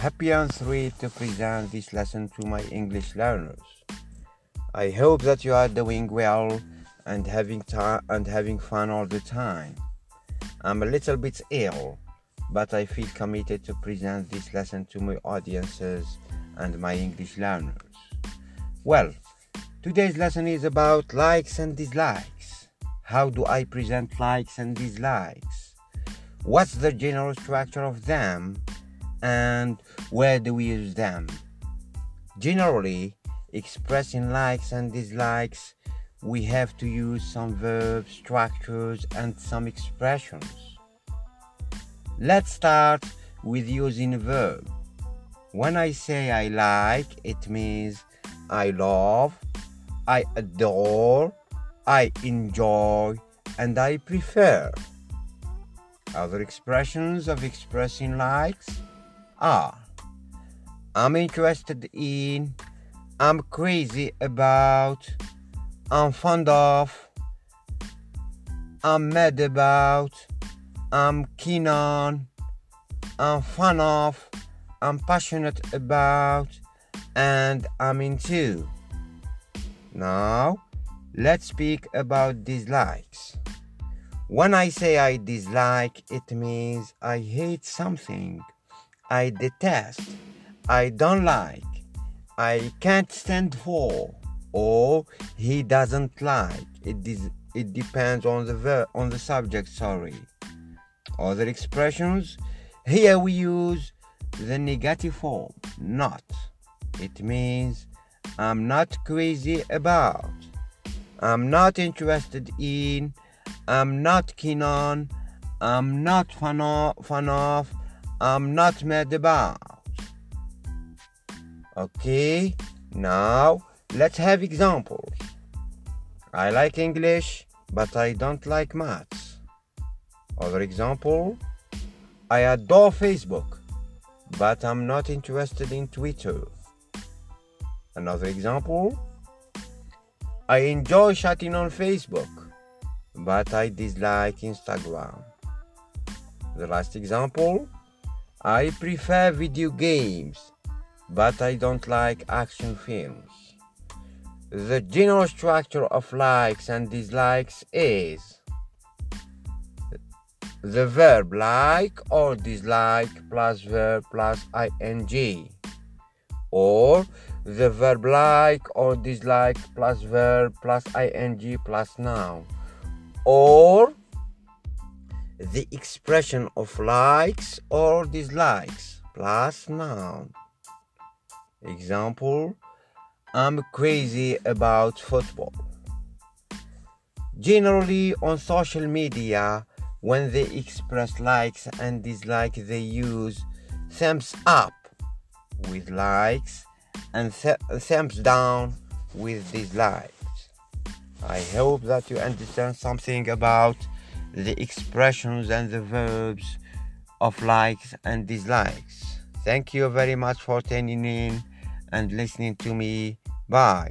happy and thrilled to present this lesson to my English learners. I hope that you are doing well and having time and having fun all the time. I'm a little bit ill, but I feel committed to present this lesson to my audiences and my English learners. Well, today's lesson is about likes and dislikes. How do I present likes and dislikes? What's the general structure of them? And where do we use them? Generally, expressing likes and dislikes, we have to use some verbs, structures, and some expressions. Let's start with using a verb. When I say I like, it means I love, I adore, I enjoy, and I prefer. Other expressions of expressing likes are I'm interested in, I'm crazy about, I'm fond of, I'm mad about, I'm keen on, I'm fan of, I'm passionate about, and I'm into. Now, let's speak about dislikes. When I say I dislike, it means I hate something, I detest, I don't like, I can't stand for, or he doesn't like. It, is, it depends on the ver- on the subject. Sorry. Other expressions. Here we use the negative form, not. It means I'm not crazy about. I'm not interested in. I'm not keen on. I'm not fan of. Fan of I'm not mad about. Okay, now let's have examples. I like English, but I don't like maths. Other example I adore Facebook, but I'm not interested in Twitter. Another example I enjoy chatting on Facebook, but I dislike Instagram. The last example I prefer video games, but I don't like action films. The general structure of likes and dislikes is the verb like or dislike plus verb plus ing, or the verb like or dislike plus verb plus ing plus noun, or the expression of likes or dislikes plus noun. Example I'm crazy about football. Generally, on social media, when they express likes and dislikes, they use thumbs up with likes and th- thumbs down with dislikes. I hope that you understand something about the expressions and the verbs of likes and dislikes. Thank you very much for tuning in and listening to me. Bye.